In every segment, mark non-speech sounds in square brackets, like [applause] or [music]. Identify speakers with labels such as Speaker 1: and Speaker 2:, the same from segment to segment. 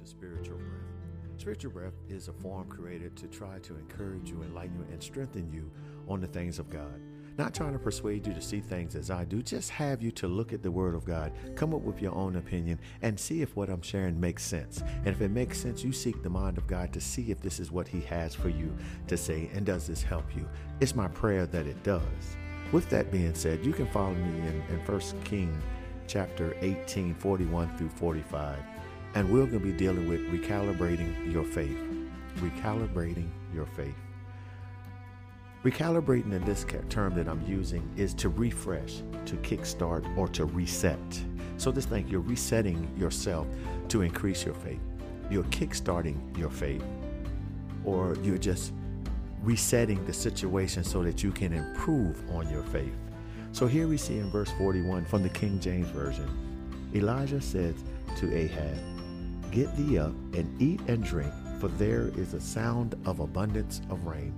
Speaker 1: to Spiritual Breath. Spiritual Breath is a forum created to try to encourage you, enlighten you, and strengthen you on the things of God. Not trying to persuade you to see things as I do, just have you to look at the Word of God, come up with your own opinion, and see if what I'm sharing makes sense. And if it makes sense, you seek the mind of God to see if this is what He has for you to say, and does this help you? It's my prayer that it does. With that being said, you can follow me in, in 1 King chapter 18, 41 through 45. And we're going to be dealing with recalibrating your faith. Recalibrating your faith. Recalibrating in this term that I'm using is to refresh, to kickstart, or to reset. So this think you're resetting yourself to increase your faith. You're kickstarting your faith, or you're just resetting the situation so that you can improve on your faith. So here we see in verse 41 from the King James Version Elijah said to Ahab, Get thee up and eat and drink, for there is a sound of abundance of rain.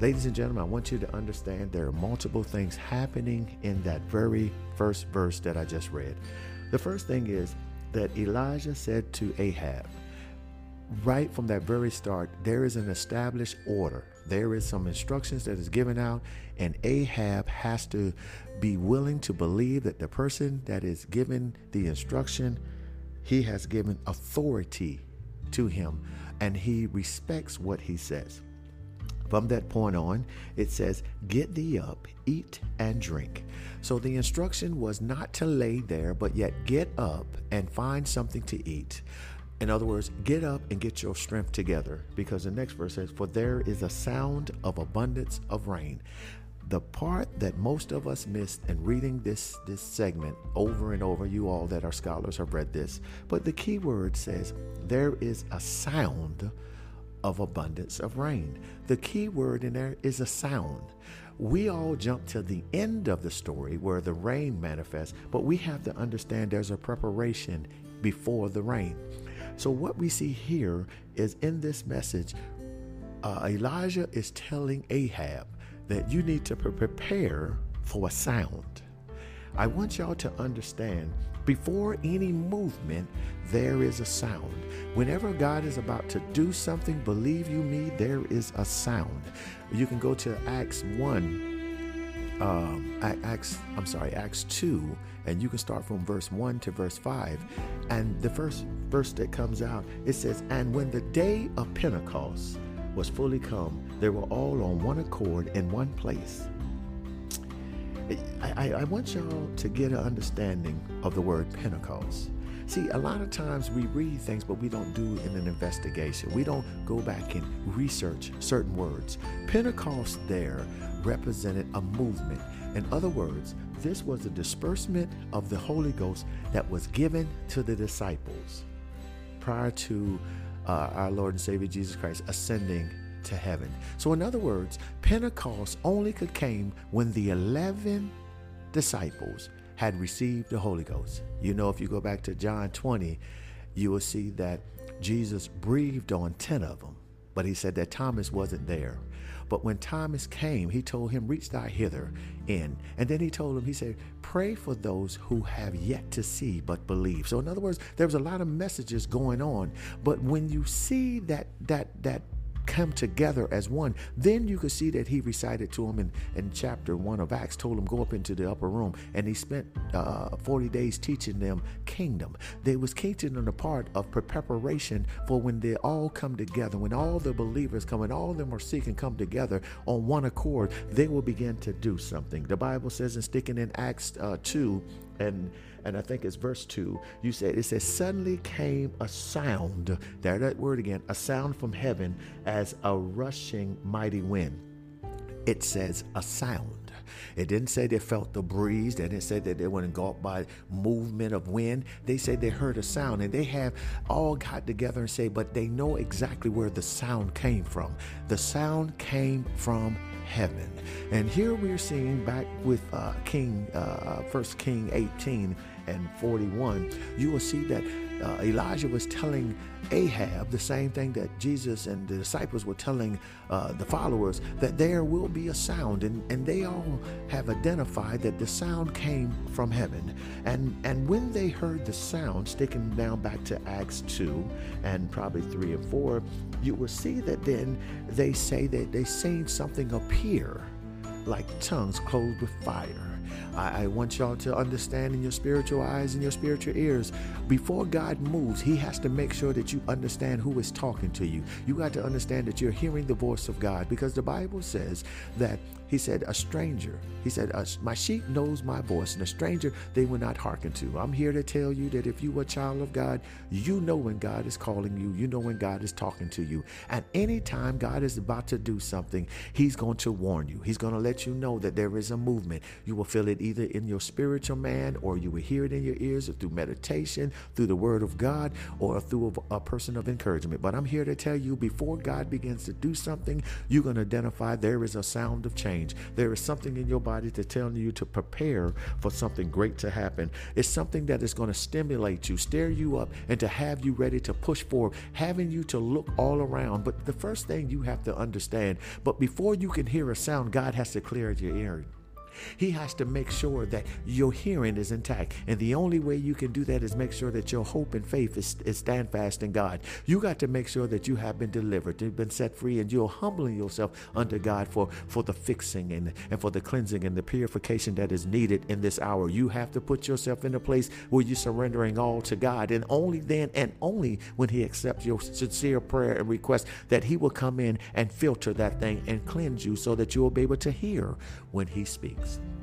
Speaker 1: Ladies and gentlemen, I want you to understand there are multiple things happening in that very first verse that I just read. The first thing is that Elijah said to Ahab, right from that very start, there is an established order. There is some instructions that is given out, and Ahab has to be willing to believe that the person that is given the instruction, he has given authority to him, and he respects what he says. From that point on, it says, Get thee up, eat and drink. So the instruction was not to lay there, but yet get up and find something to eat. In other words, get up and get your strength together because the next verse says, For there is a sound of abundance of rain. The part that most of us missed in reading this, this segment over and over, you all that are scholars have read this, but the key word says, There is a sound of abundance of rain. The key word in there is a sound. We all jump to the end of the story where the rain manifests, but we have to understand there's a preparation before the rain. So, what we see here is in this message, uh, Elijah is telling Ahab that you need to prepare for a sound. I want y'all to understand before any movement, there is a sound. Whenever God is about to do something, believe you me, there is a sound. You can go to Acts 1, um, Acts, I'm sorry, Acts 2, and you can start from verse 1 to verse 5. And the first verse that comes out, it says, And when the day of Pentecost was fully come, they were all on one accord in one place. I, I, want y'all to get an understanding of the word Pentecost. See, a lot of times we read things, but we don't do in an investigation. We don't go back and research certain words. Pentecost there represented a movement. In other words, this was a disbursement of the Holy Ghost that was given to the disciples prior to uh, our Lord and Savior Jesus Christ ascending to heaven. So, in other words, Pentecost only could came when the 11 disciples had received the Holy Ghost. You know, if you go back to John 20, you will see that Jesus breathed on 10 of them, but he said that Thomas wasn't there. But when Thomas came, he told him, Reach thy hither in. And then he told him, He said, Pray for those who have yet to see but believe. So, in other words, there was a lot of messages going on. But when you see that that that come together as one. Then you could see that he recited to him in, in chapter one of Acts, told him go up into the upper room, and he spent uh, 40 days teaching them kingdom. They was teaching them the part of preparation for when they all come together, when all the believers come and all of them are seeking come together on one accord, they will begin to do something. The Bible says in sticking in Acts uh, 2 and and I think it's verse 2, you said, it says, Suddenly came a sound, there that word again, a sound from heaven as a rushing mighty wind. It says a sound. It didn't say they felt the breeze. They didn't say that they were engulfed by movement of wind. They said they heard a sound, and they have all got together and say, but they know exactly where the sound came from. The sound came from heaven. And here we're seeing back with uh, King, uh, First King 18 and 41, you will see that uh, Elijah was telling Ahab the same thing that Jesus and the disciples were telling uh, the followers that there will be a sound, and, and they all have identified that the sound came from heaven. And and when they heard the sound, sticking down back to Acts 2 and probably 3 and 4, you will see that then they say that they seen something appear like tongues clothed with fire I, I want y'all to understand in your spiritual eyes and your spiritual ears, before God moves, He has to make sure that you understand who is talking to you. You got to understand that you're hearing the voice of God because the Bible says that he said, A stranger. He said, My sheep knows my voice, and a stranger they will not hearken to. I'm here to tell you that if you are a child of God, you know when God is calling you, you know when God is talking to you. And anytime God is about to do something, He's going to warn you. He's going to let you know that there is a movement. You will feel it either in your spiritual man, or you will hear it in your ears, or through meditation, through the Word of God, or through a, a person of encouragement. But I'm here to tell you before God begins to do something, you're going to identify there is a sound of change change. There is something in your body to telling you to prepare for something great to happen. It's something that is going to stimulate you, stir you up, and to have you ready to push forward, having you to look all around. But the first thing you have to understand, but before you can hear a sound, God has to clear your ear. He has to make sure that your hearing is intact. And the only way you can do that is make sure that your hope and faith is, is stand fast in God. You got to make sure that you have been delivered, you've been set free, and you're humbling yourself under God for, for the fixing and, and for the cleansing and the purification that is needed in this hour. You have to put yourself in a place where you're surrendering all to God. And only then and only when He accepts your sincere prayer and request that He will come in and filter that thing and cleanse you so that you will be able to hear when He speaks next.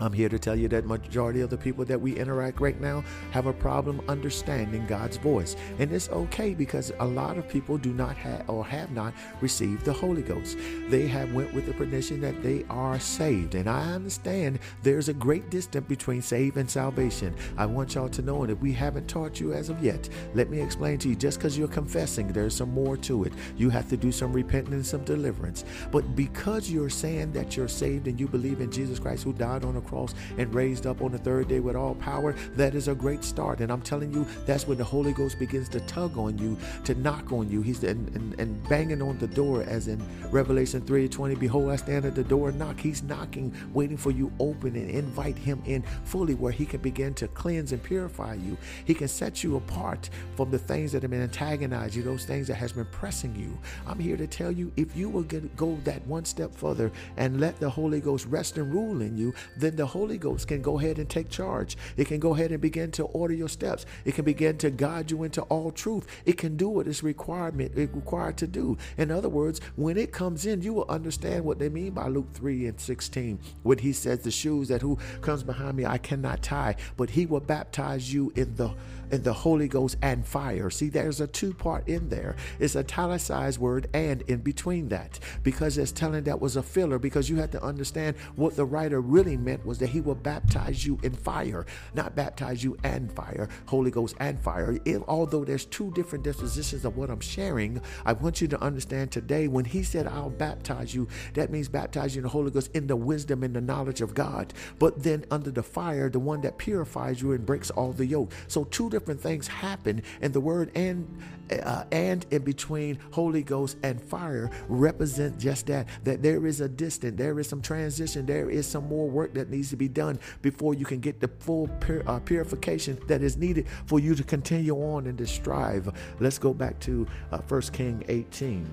Speaker 1: I'm here to tell you that majority of the people that we interact right now have a problem understanding God's voice. And it's okay because a lot of people do not have or have not received the Holy Ghost. They have went with the prediction that they are saved. And I understand there's a great distance between save and salvation. I want y'all to know and if we haven't taught you as of yet, let me explain to you just because you're confessing, there's some more to it. You have to do some repentance, some deliverance. But because you're saying that you're saved and you believe in Jesus Christ who died on cross and raised up on the third day with all power, that is a great start. And I'm telling you, that's when the Holy Ghost begins to tug on you, to knock on you. He's and, and, and banging on the door, as in Revelation 3 20. Behold, I stand at the door and knock. He's knocking, waiting for you open and invite him in fully where he can begin to cleanse and purify you. He can set you apart from the things that have been antagonizing you, those things that has been pressing you. I'm here to tell you if you will get, go that one step further and let the Holy Ghost rest and rule in you, then the the Holy Ghost can go ahead and take charge. It can go ahead and begin to order your steps. It can begin to guide you into all truth. It can do what it's requirement it required to do. In other words, when it comes in, you will understand what they mean by Luke 3 and 16. When he says, The shoes that who comes behind me I cannot tie, but he will baptize you in the in the Holy Ghost and fire. See, there's a two part in there. It's a italicized word and in between that because it's telling that was a filler because you have to understand what the writer really meant was that he will baptize you in fire, not baptize you and fire, Holy Ghost and fire. It, although there's two different dispositions of what I'm sharing, I want you to understand today when he said, I'll baptize you, that means baptize you in the Holy Ghost in the wisdom and the knowledge of God. But then under the fire, the one that purifies you and breaks all the yoke. So two different different things happen, and the word and uh, and in between Holy Ghost and fire represent just that. That there is a distance, there is some transition, there is some more work that needs to be done before you can get the full pur- uh, purification that is needed for you to continue on in this strive. Let's go back to uh, 1 King 18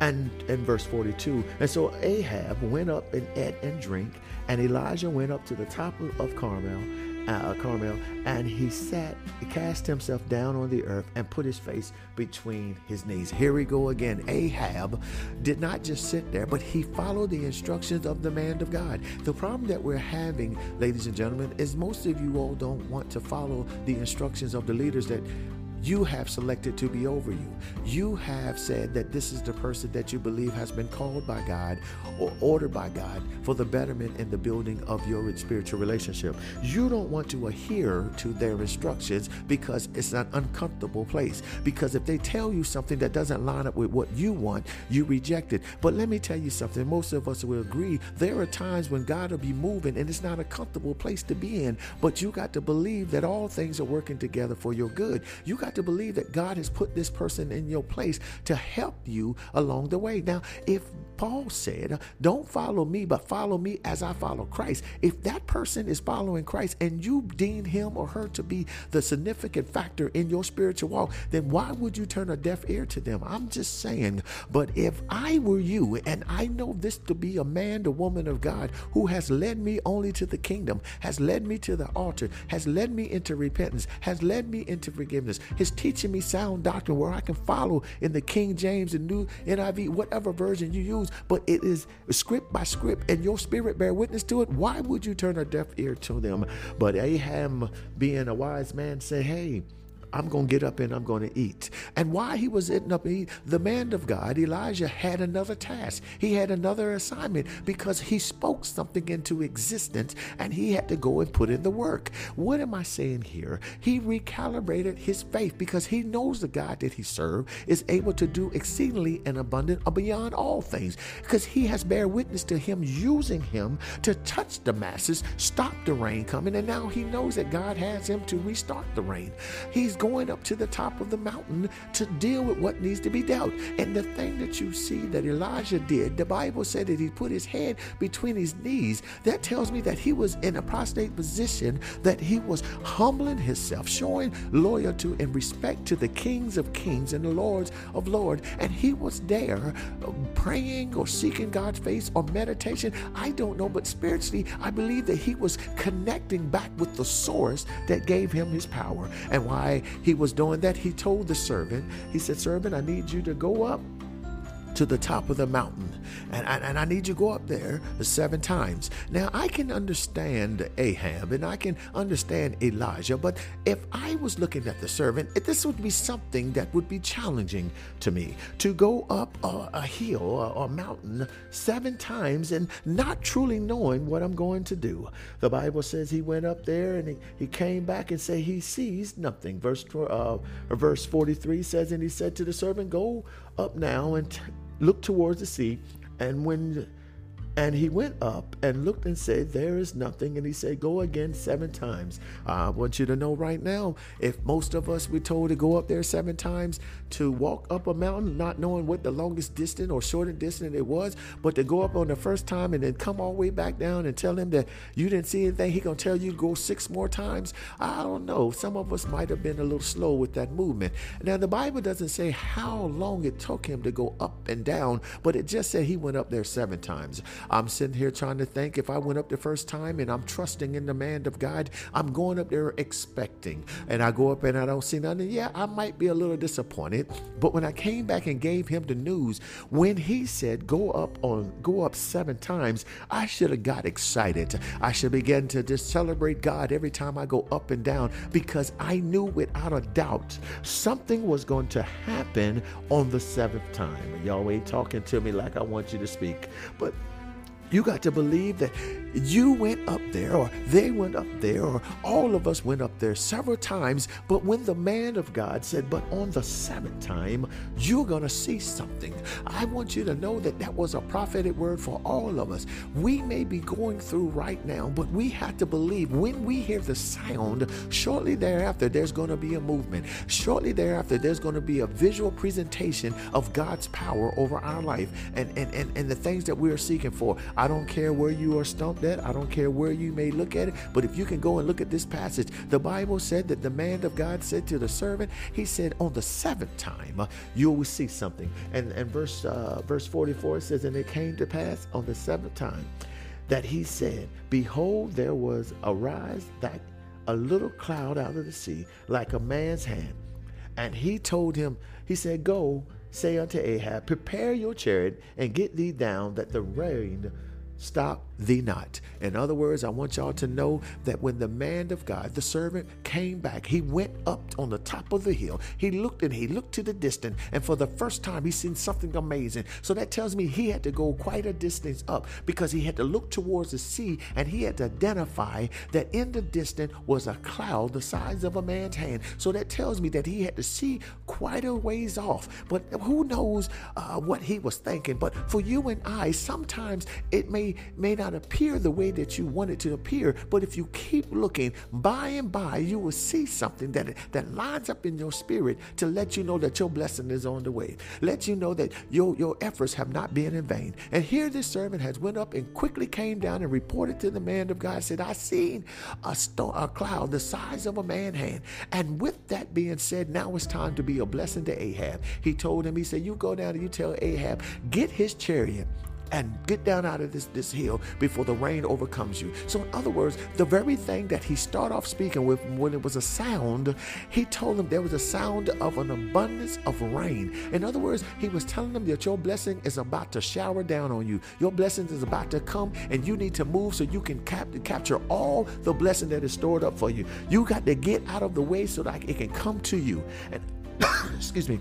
Speaker 1: and in verse 42 and so ahab went up and ate and drank and elijah went up to the top of carmel uh, Carmel, and he sat, cast himself down on the earth and put his face between his knees. Here we go again. Ahab did not just sit there, but he followed the instructions of the man of God. The problem that we're having, ladies and gentlemen, is most of you all don't want to follow the instructions of the leaders that you have selected to be over you. You have said that this is the person that you believe has been called by God or ordered by God for the betterment and the building of your spiritual relationship. You don't want to adhere to their instructions because it's an uncomfortable place. Because if they tell you something that doesn't line up with what you want, you reject it. But let me tell you something, most of us will agree there are times when God will be moving and it's not a comfortable place to be in, but you got to believe that all things are working together for your good. You got to believe that God has put this person in your place to help you along the way. Now, if Paul said, Don't follow me, but follow me as I follow Christ. If that person is following Christ and you deem him or her to be the significant factor in your spiritual walk, then why would you turn a deaf ear to them? I'm just saying. But if I were you, and I know this to be a man, the woman of God, who has led me only to the kingdom, has led me to the altar, has led me into repentance, has led me into forgiveness, is teaching me sound doctrine where I can follow in the King James and New NIV, whatever version you use, but it is script by script, and your spirit bear witness to it. Why would you turn a deaf ear to them? But Ahab, being a wise man, said, Hey, I'm going to get up and I'm going to eat. And while he was eating up eat, the man of God, Elijah, had another task. He had another assignment because he spoke something into existence and he had to go and put in the work. What am I saying here? He recalibrated his faith because he knows the God that he served is able to do exceedingly and abundant beyond all things because he has bear witness to him using him to touch the masses, stop the rain coming, and now he knows that God has him to restart the rain. He's going up to the top of the mountain to deal with what needs to be dealt. And the thing that you see that Elijah did, the Bible said that he put his head between his knees. That tells me that he was in a prostrate position, that he was humbling himself, showing loyalty and respect to the kings of kings and the lords of lords. And he was there uh, praying or seeking God's face or meditation. I don't know, but spiritually, I believe that he was connecting back with the source that gave him his power. And why he was doing that, he told the servant, he said, Servant, I need you to go up to the top of the mountain. And, and, and, I need you to go up there seven times. Now, I can understand Ahab and I can understand Elijah, but if I was looking at the servant, this would be something that would be challenging to me to go up a, a hill or a mountain seven times and not truly knowing what I'm going to do. The Bible says he went up there and he, he came back and said he sees nothing. Verse, uh, verse 43 says, And he said to the servant, Go up now and t- looked towards the sea, and when and he went up and looked and said, There is nothing. And he said, Go again seven times. Uh, I want you to know right now, if most of us were told to go up there seven times to walk up a mountain, not knowing what the longest distance or shortest distance it was, but to go up on the first time and then come all the way back down and tell him that you didn't see anything, he gonna tell you to go six more times. I don't know. Some of us might have been a little slow with that movement. Now the Bible doesn't say how long it took him to go up and down, but it just said he went up there seven times. I'm sitting here trying to think if I went up the first time and I'm trusting in the man of God, I'm going up there expecting. And I go up and I don't see nothing. Yeah, I might be a little disappointed. But when I came back and gave him the news, when he said go up on go up seven times, I should have got excited. I should begin to just celebrate God every time I go up and down because I knew without a doubt something was going to happen on the seventh time. Y'all ain't talking to me like I want you to speak. But you got to believe that you went up there, or they went up there, or all of us went up there several times. But when the man of God said, But on the seventh time, you're going to see something, I want you to know that that was a prophetic word for all of us. We may be going through right now, but we have to believe when we hear the sound, shortly thereafter, there's going to be a movement. Shortly thereafter, there's going to be a visual presentation of God's power over our life and, and, and, and the things that we're seeking for. I don't care where you are stumped at. I don't care where you may look at it. But if you can go and look at this passage, the Bible said that the man of God said to the servant, he said, on the seventh time, uh, you will see something. And, and verse, uh, verse 44 says, and it came to pass on the seventh time that he said, behold, there was arise that a little cloud out of the sea like a man's hand. And he told him, he said, go, say unto Ahab, prepare your chariot and get thee down that the rain stop thee not. In other words, I want y'all to know that when the man of God, the servant, came back, he went up on the top of the hill. He looked and he looked to the distance, and for the first time, he seen something amazing. So that tells me he had to go quite a distance up because he had to look towards the sea and he had to identify that in the distance was a cloud the size of a man's hand. So that tells me that he had to see quite a ways off. But who knows uh, what he was thinking? But for you and I, sometimes it may may not appear the way that you want it to appear. But if you keep looking, by and by, you will see something that, that lines up in your spirit to let you know that your blessing is on the way. Let you know that your, your efforts have not been in vain. And here this servant has went up and quickly came down and reported to the man of God, said, I seen a, storm, a cloud the size of a man hand. And with that being said, now it's time to be a blessing to Ahab. He told him, he said, you go down and you tell Ahab, get his chariot and get down out of this, this hill before the rain overcomes you. So, in other words, the very thing that he started off speaking with when it was a sound, he told them there was a sound of an abundance of rain. In other words, he was telling them that your blessing is about to shower down on you. Your blessing is about to come, and you need to move so you can cap- capture all the blessing that is stored up for you. You got to get out of the way so that it can come to you. And [coughs] excuse me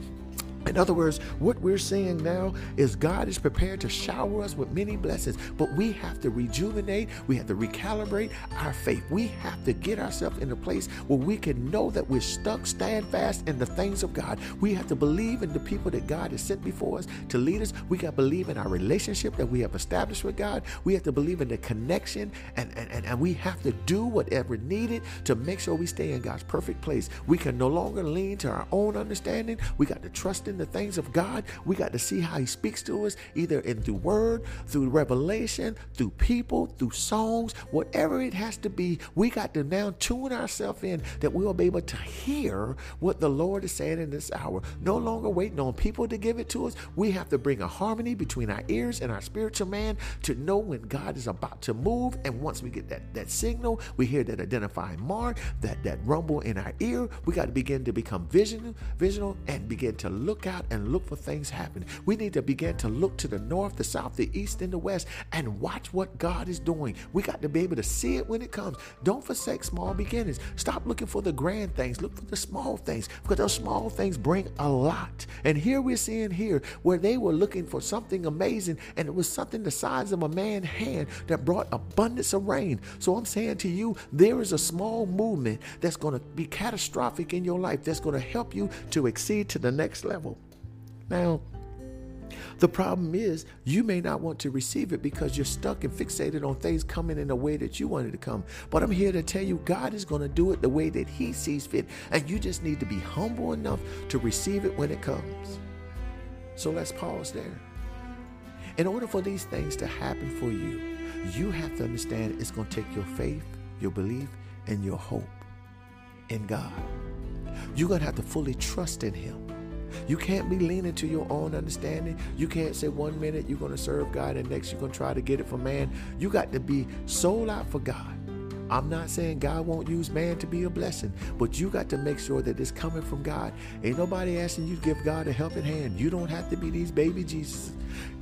Speaker 1: in other words, what we're seeing now is God is prepared to shower us with many blessings, but we have to rejuvenate, we have to recalibrate our faith. We have to get ourselves in a place where we can know that we're stuck, stand fast in the things of God. We have to believe in the people that God has sent before us to lead us. We got to believe in our relationship that we have established with God. We have to believe in the connection, and, and, and, and we have to do whatever needed to make sure we stay in God's perfect place. We can no longer lean to our own understanding. We got to trust in in the things of God, we got to see how He speaks to us, either in through word, through revelation, through people, through songs, whatever it has to be. We got to now tune ourselves in that we will be able to hear what the Lord is saying in this hour. No longer waiting on people to give it to us. We have to bring a harmony between our ears and our spiritual man to know when God is about to move. And once we get that, that signal, we hear that identifying mark, that, that rumble in our ear, we got to begin to become visional, visional and begin to look look out and look for things happening. We need to begin to look to the north, the south, the east, and the west and watch what God is doing. We got to be able to see it when it comes. Don't forsake small beginnings. Stop looking for the grand things. Look for the small things because those small things bring a lot. And here we're seeing here where they were looking for something amazing and it was something the size of a man's hand that brought abundance of rain. So I'm saying to you, there is a small movement that's going to be catastrophic in your life that's going to help you to exceed to the next level. Now, the problem is you may not want to receive it because you're stuck and fixated on things coming in the way that you wanted to come. But I'm here to tell you God is going to do it the way that He sees fit, and you just need to be humble enough to receive it when it comes. So let's pause there. In order for these things to happen for you, you have to understand it's going to take your faith, your belief, and your hope in God. You're going to have to fully trust in Him. You can't be leaning to your own understanding. You can't say one minute you're going to serve God and next you're going to try to get it from man. You got to be sold out for God. I'm not saying God won't use man to be a blessing, but you got to make sure that it's coming from God. Ain't nobody asking you to give God a helping hand. You don't have to be these baby Jesus.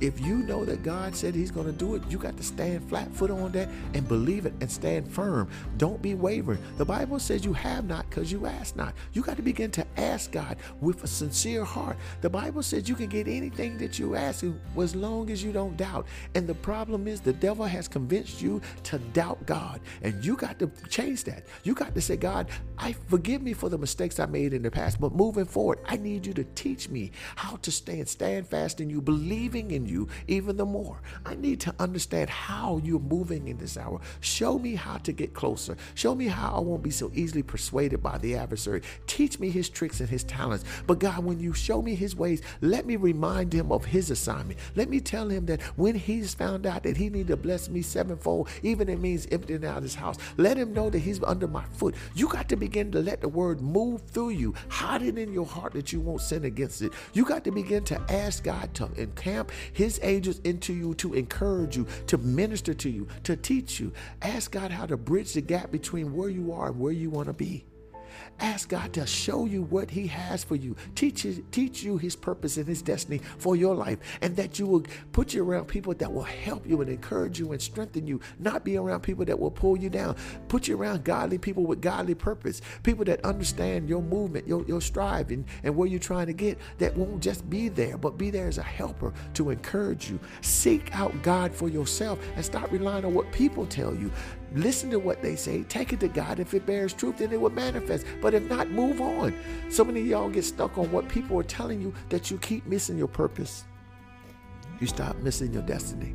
Speaker 1: If you know that God said He's going to do it, you got to stand flat foot on that and believe it and stand firm. Don't be wavering. The Bible says you have not because you ask not. You got to begin to ask God with a sincere heart. The Bible says you can get anything that you ask as long as you don't doubt. And the problem is the devil has convinced you to doubt God. And you got to change that. You got to say, God, I forgive me for the mistakes I made in the past, but moving forward, I need you to teach me how to stand, stand fast in you, believing in you even the more. I need to understand how you're moving in this hour. Show me how to get closer. Show me how I won't be so easily persuaded by the adversary. Teach me his tricks and his talents. But God, when you show me his ways, let me remind him of his assignment. Let me tell him that when he's found out that he need to bless me sevenfold, even it means emptying out his house, let him know that he's under my foot. You got to begin to let the word move through you. Hide it in your heart that you won't sin against it. You got to begin to ask God to encamp his angels into you to encourage you, to minister to you, to teach you. Ask God how to bridge the gap between where you are and where you want to be. Ask God to show you what He has for you. Teach, teach you His purpose and His destiny for your life. And that you will put you around people that will help you and encourage you and strengthen you. Not be around people that will pull you down. Put you around godly people with godly purpose. People that understand your movement, your, your striving, and where you're trying to get. That won't just be there, but be there as a helper to encourage you. Seek out God for yourself and stop relying on what people tell you. Listen to what they say. Take it to God. If it bears truth, then it will manifest. But if not, move on. So many of y'all get stuck on what people are telling you that you keep missing your purpose. You stop missing your destiny.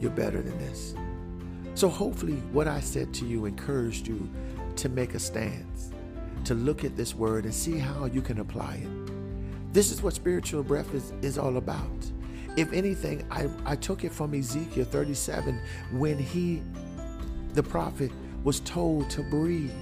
Speaker 1: You're better than this. So hopefully, what I said to you encouraged you to make a stance, to look at this word and see how you can apply it. This is what spiritual breath is, is all about. If anything, I, I took it from Ezekiel 37 when he the prophet was told to breathe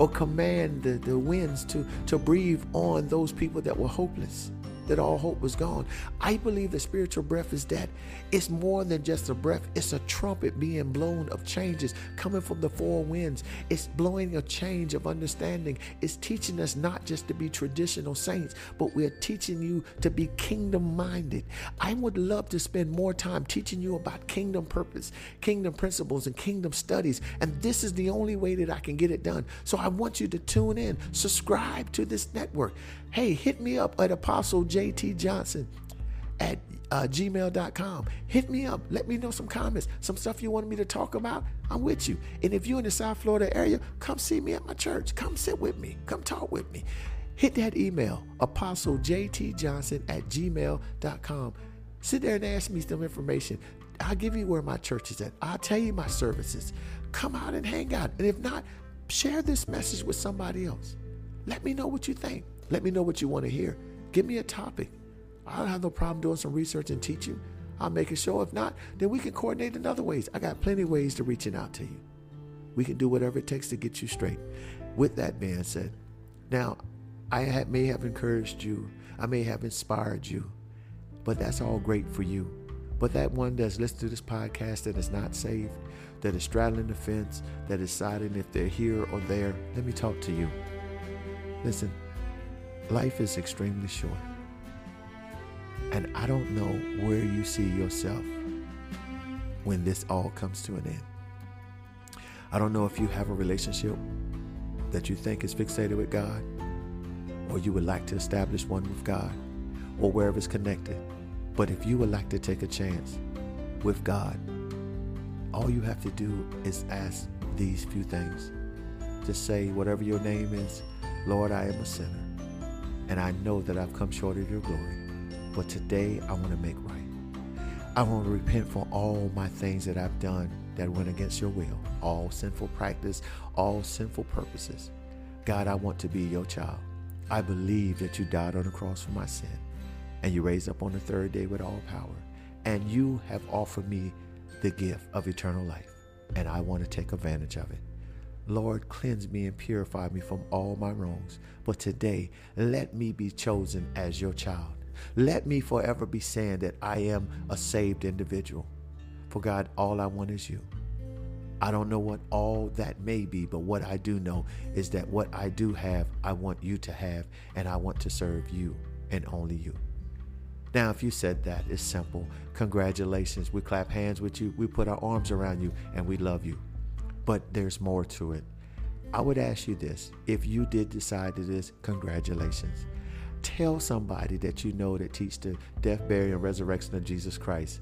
Speaker 1: or command the, the winds to, to breathe on those people that were hopeless that all hope was gone. I believe the spiritual breath is that it's more than just a breath, it's a trumpet being blown of changes coming from the four winds. It's blowing a change of understanding. It's teaching us not just to be traditional saints, but we're teaching you to be kingdom minded. I would love to spend more time teaching you about kingdom purpose, kingdom principles, and kingdom studies. And this is the only way that I can get it done. So I want you to tune in, subscribe to this network hey, hit me up at Apostle JT Johnson at uh, gmail.com. Hit me up. Let me know some comments, some stuff you want me to talk about. I'm with you. And if you're in the South Florida area, come see me at my church. Come sit with me. Come talk with me. Hit that email, Apostle JT Johnson at gmail.com. Sit there and ask me some information. I'll give you where my church is at. I'll tell you my services. Come out and hang out. And if not, share this message with somebody else. Let me know what you think. Let me know what you want to hear. Give me a topic. I don't have no problem doing some research and teaching. I'll make a show. If not, then we can coordinate in other ways. I got plenty of ways to reaching out to you. We can do whatever it takes to get you straight. With that being said, now I may have encouraged you, I may have inspired you, but that's all great for you. But that one that's listening to this podcast that is not saved, that is straddling the fence, that is deciding if they're here or there, let me talk to you. Listen, Life is extremely short. And I don't know where you see yourself when this all comes to an end. I don't know if you have a relationship that you think is fixated with God, or you would like to establish one with God, or wherever it's connected. But if you would like to take a chance with God, all you have to do is ask these few things. Just say, whatever your name is, Lord, I am a sinner and I know that I've come short of your glory. But today I want to make right. I want to repent for all my things that I've done that went against your will, all sinful practice, all sinful purposes. God, I want to be your child. I believe that you died on the cross for my sin and you raised up on the third day with all power. And you have offered me the gift of eternal life, and I want to take advantage of it. Lord, cleanse me and purify me from all my wrongs. But today, let me be chosen as your child. Let me forever be saying that I am a saved individual. For God, all I want is you. I don't know what all that may be, but what I do know is that what I do have, I want you to have, and I want to serve you and only you. Now, if you said that, it's simple. Congratulations. We clap hands with you, we put our arms around you, and we love you but there's more to it. I would ask you this if you did decide to this, congratulations. Tell somebody that you know that teach the death, burial, and resurrection of Jesus Christ.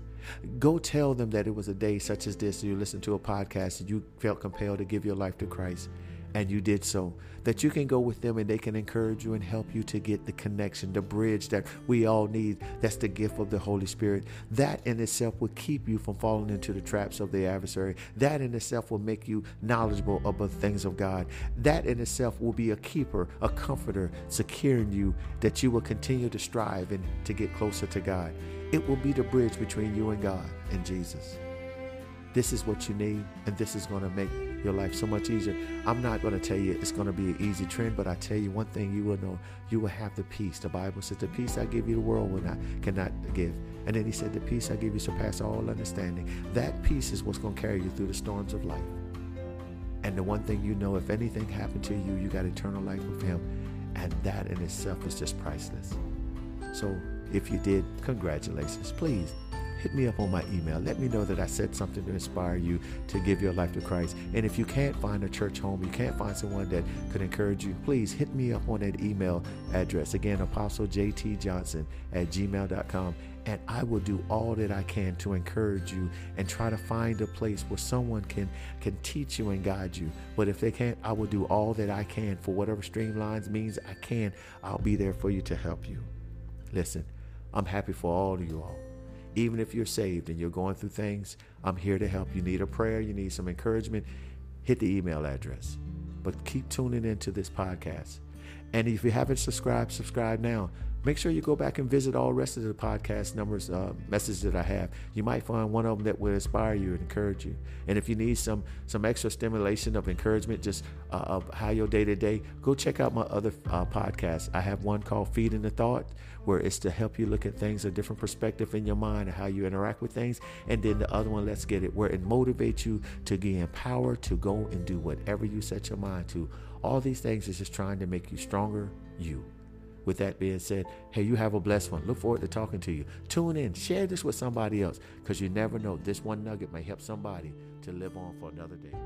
Speaker 1: Go tell them that it was a day such as this. You listened to a podcast and you felt compelled to give your life to Christ and you did so, that you can go with them and they can encourage you and help you to get the connection, the bridge that we all need. That's the gift of the Holy Spirit. That in itself will keep you from falling into the traps of the adversary. That in itself will make you knowledgeable about things of God. That in itself will be a keeper, a comforter, securing you that you will continue to strive and to get closer to God. It will be the bridge between you and God and Jesus. This is what you need, and this is going to make your life so much easier. I'm not going to tell you it's going to be an easy trend, but I tell you one thing you will know you will have the peace. The Bible says, The peace I give you, the world will not cannot give. And then he said, The peace I give you surpass all understanding. That peace is what's going to carry you through the storms of life. And the one thing you know, if anything happened to you, you got eternal life with Him. And that in itself is just priceless. So if you did, congratulations. Please hit me up on my email. Let me know that I said something to inspire you to give your life to Christ. And if you can't find a church home, you can't find someone that could encourage you, please hit me up on that email address. Again, apostlejtjohnson at gmail.com. And I will do all that I can to encourage you and try to find a place where someone can, can teach you and guide you. But if they can't, I will do all that I can for whatever streamlines means I can. I'll be there for you to help you. Listen, I'm happy for all of you all. Even if you're saved and you're going through things, I'm here to help. You need a prayer, you need some encouragement, hit the email address. But keep tuning into this podcast. And if you haven't subscribed, subscribe now. Make sure you go back and visit all rest of the podcast numbers, uh, messages that I have. You might find one of them that will inspire you and encourage you. And if you need some some extra stimulation of encouragement, just uh, of how your day to day, go check out my other uh, podcasts. I have one called Feeding the Thought, where it's to help you look at things a different perspective in your mind and how you interact with things. And then the other one, Let's Get It, where it motivates you to gain power to go and do whatever you set your mind to. All these things is just trying to make you stronger, you. With that being said, hey, you have a blessed one. Look forward to talking to you. Tune in, share this with somebody else because you never know. This one nugget may help somebody to live on for another day.